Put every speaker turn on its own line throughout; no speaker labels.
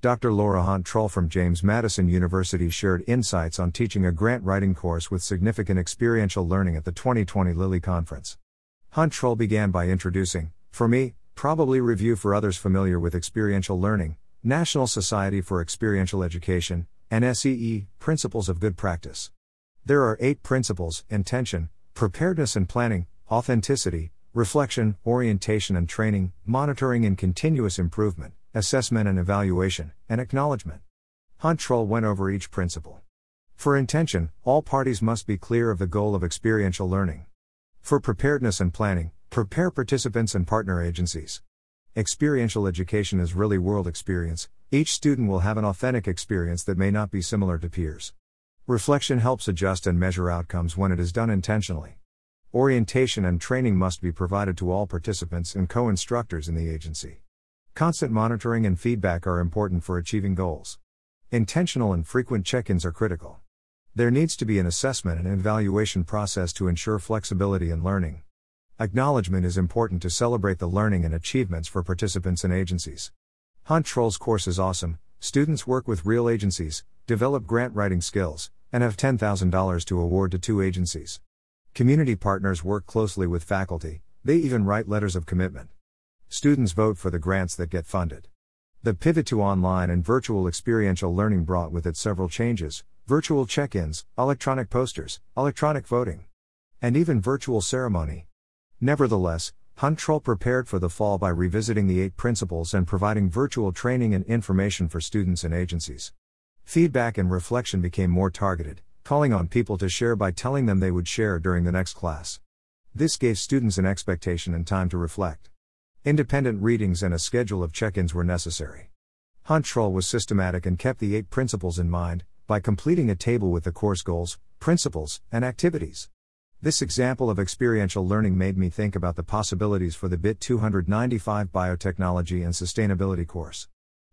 Dr. Laura Hunt Trull from James Madison University shared insights on teaching a grant writing course with significant experiential learning at the 2020 Lilly Conference. Hunt Trull began by introducing, for me, probably review for others familiar with experiential learning, National Society for Experiential Education, NSEE, Principles of Good Practice. There are eight principles intention, preparedness and planning, authenticity, reflection, orientation and training, monitoring and continuous improvement, assessment and evaluation, and acknowledgement. Hunt Trull went over each principle. For intention, all parties must be clear of the goal of experiential learning. For preparedness and planning, prepare participants and partner agencies. Experiential education is really world experience, each student will have an authentic experience that may not be similar to peers. Reflection helps adjust and measure outcomes when it is done intentionally. Orientation and training must be provided to all participants and co instructors in the agency. Constant monitoring and feedback are important for achieving goals. Intentional and frequent check ins are critical. There needs to be an assessment and evaluation process to ensure flexibility and learning. Acknowledgement is important to celebrate the learning and achievements for participants and agencies. Hunt Trull's course is awesome. Students work with real agencies, develop grant writing skills, and have $10,000 to award to two agencies. Community partners work closely with faculty, they even write letters of commitment. Students vote for the grants that get funded. The pivot to online and virtual experiential learning brought with it several changes virtual check ins, electronic posters, electronic voting, and even virtual ceremony. Nevertheless, Hunt Trull prepared for the fall by revisiting the eight principles and providing virtual training and information for students and agencies. Feedback and reflection became more targeted, calling on people to share by telling them they would share during the next class. This gave students an expectation and time to reflect. Independent readings and a schedule of check ins were necessary. Hunt Trull was systematic and kept the eight principles in mind, by completing a table with the course goals, principles, and activities. This example of experiential learning made me think about the possibilities for the BIT 295 Biotechnology and Sustainability course.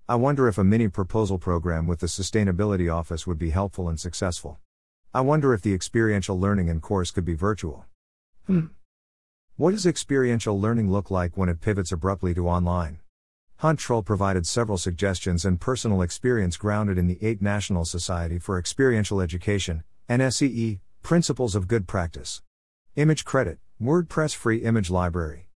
I wonder if a mini proposal program with the Sustainability Office would be helpful and successful. I wonder if the experiential learning and course could be virtual. Hmm. What does experiential learning look like when it pivots abruptly to online? Hunt Trull provided several suggestions and personal experience grounded in the 8 National Society for Experiential Education, NSEE, Principles of Good Practice. Image Credit, WordPress Free Image Library.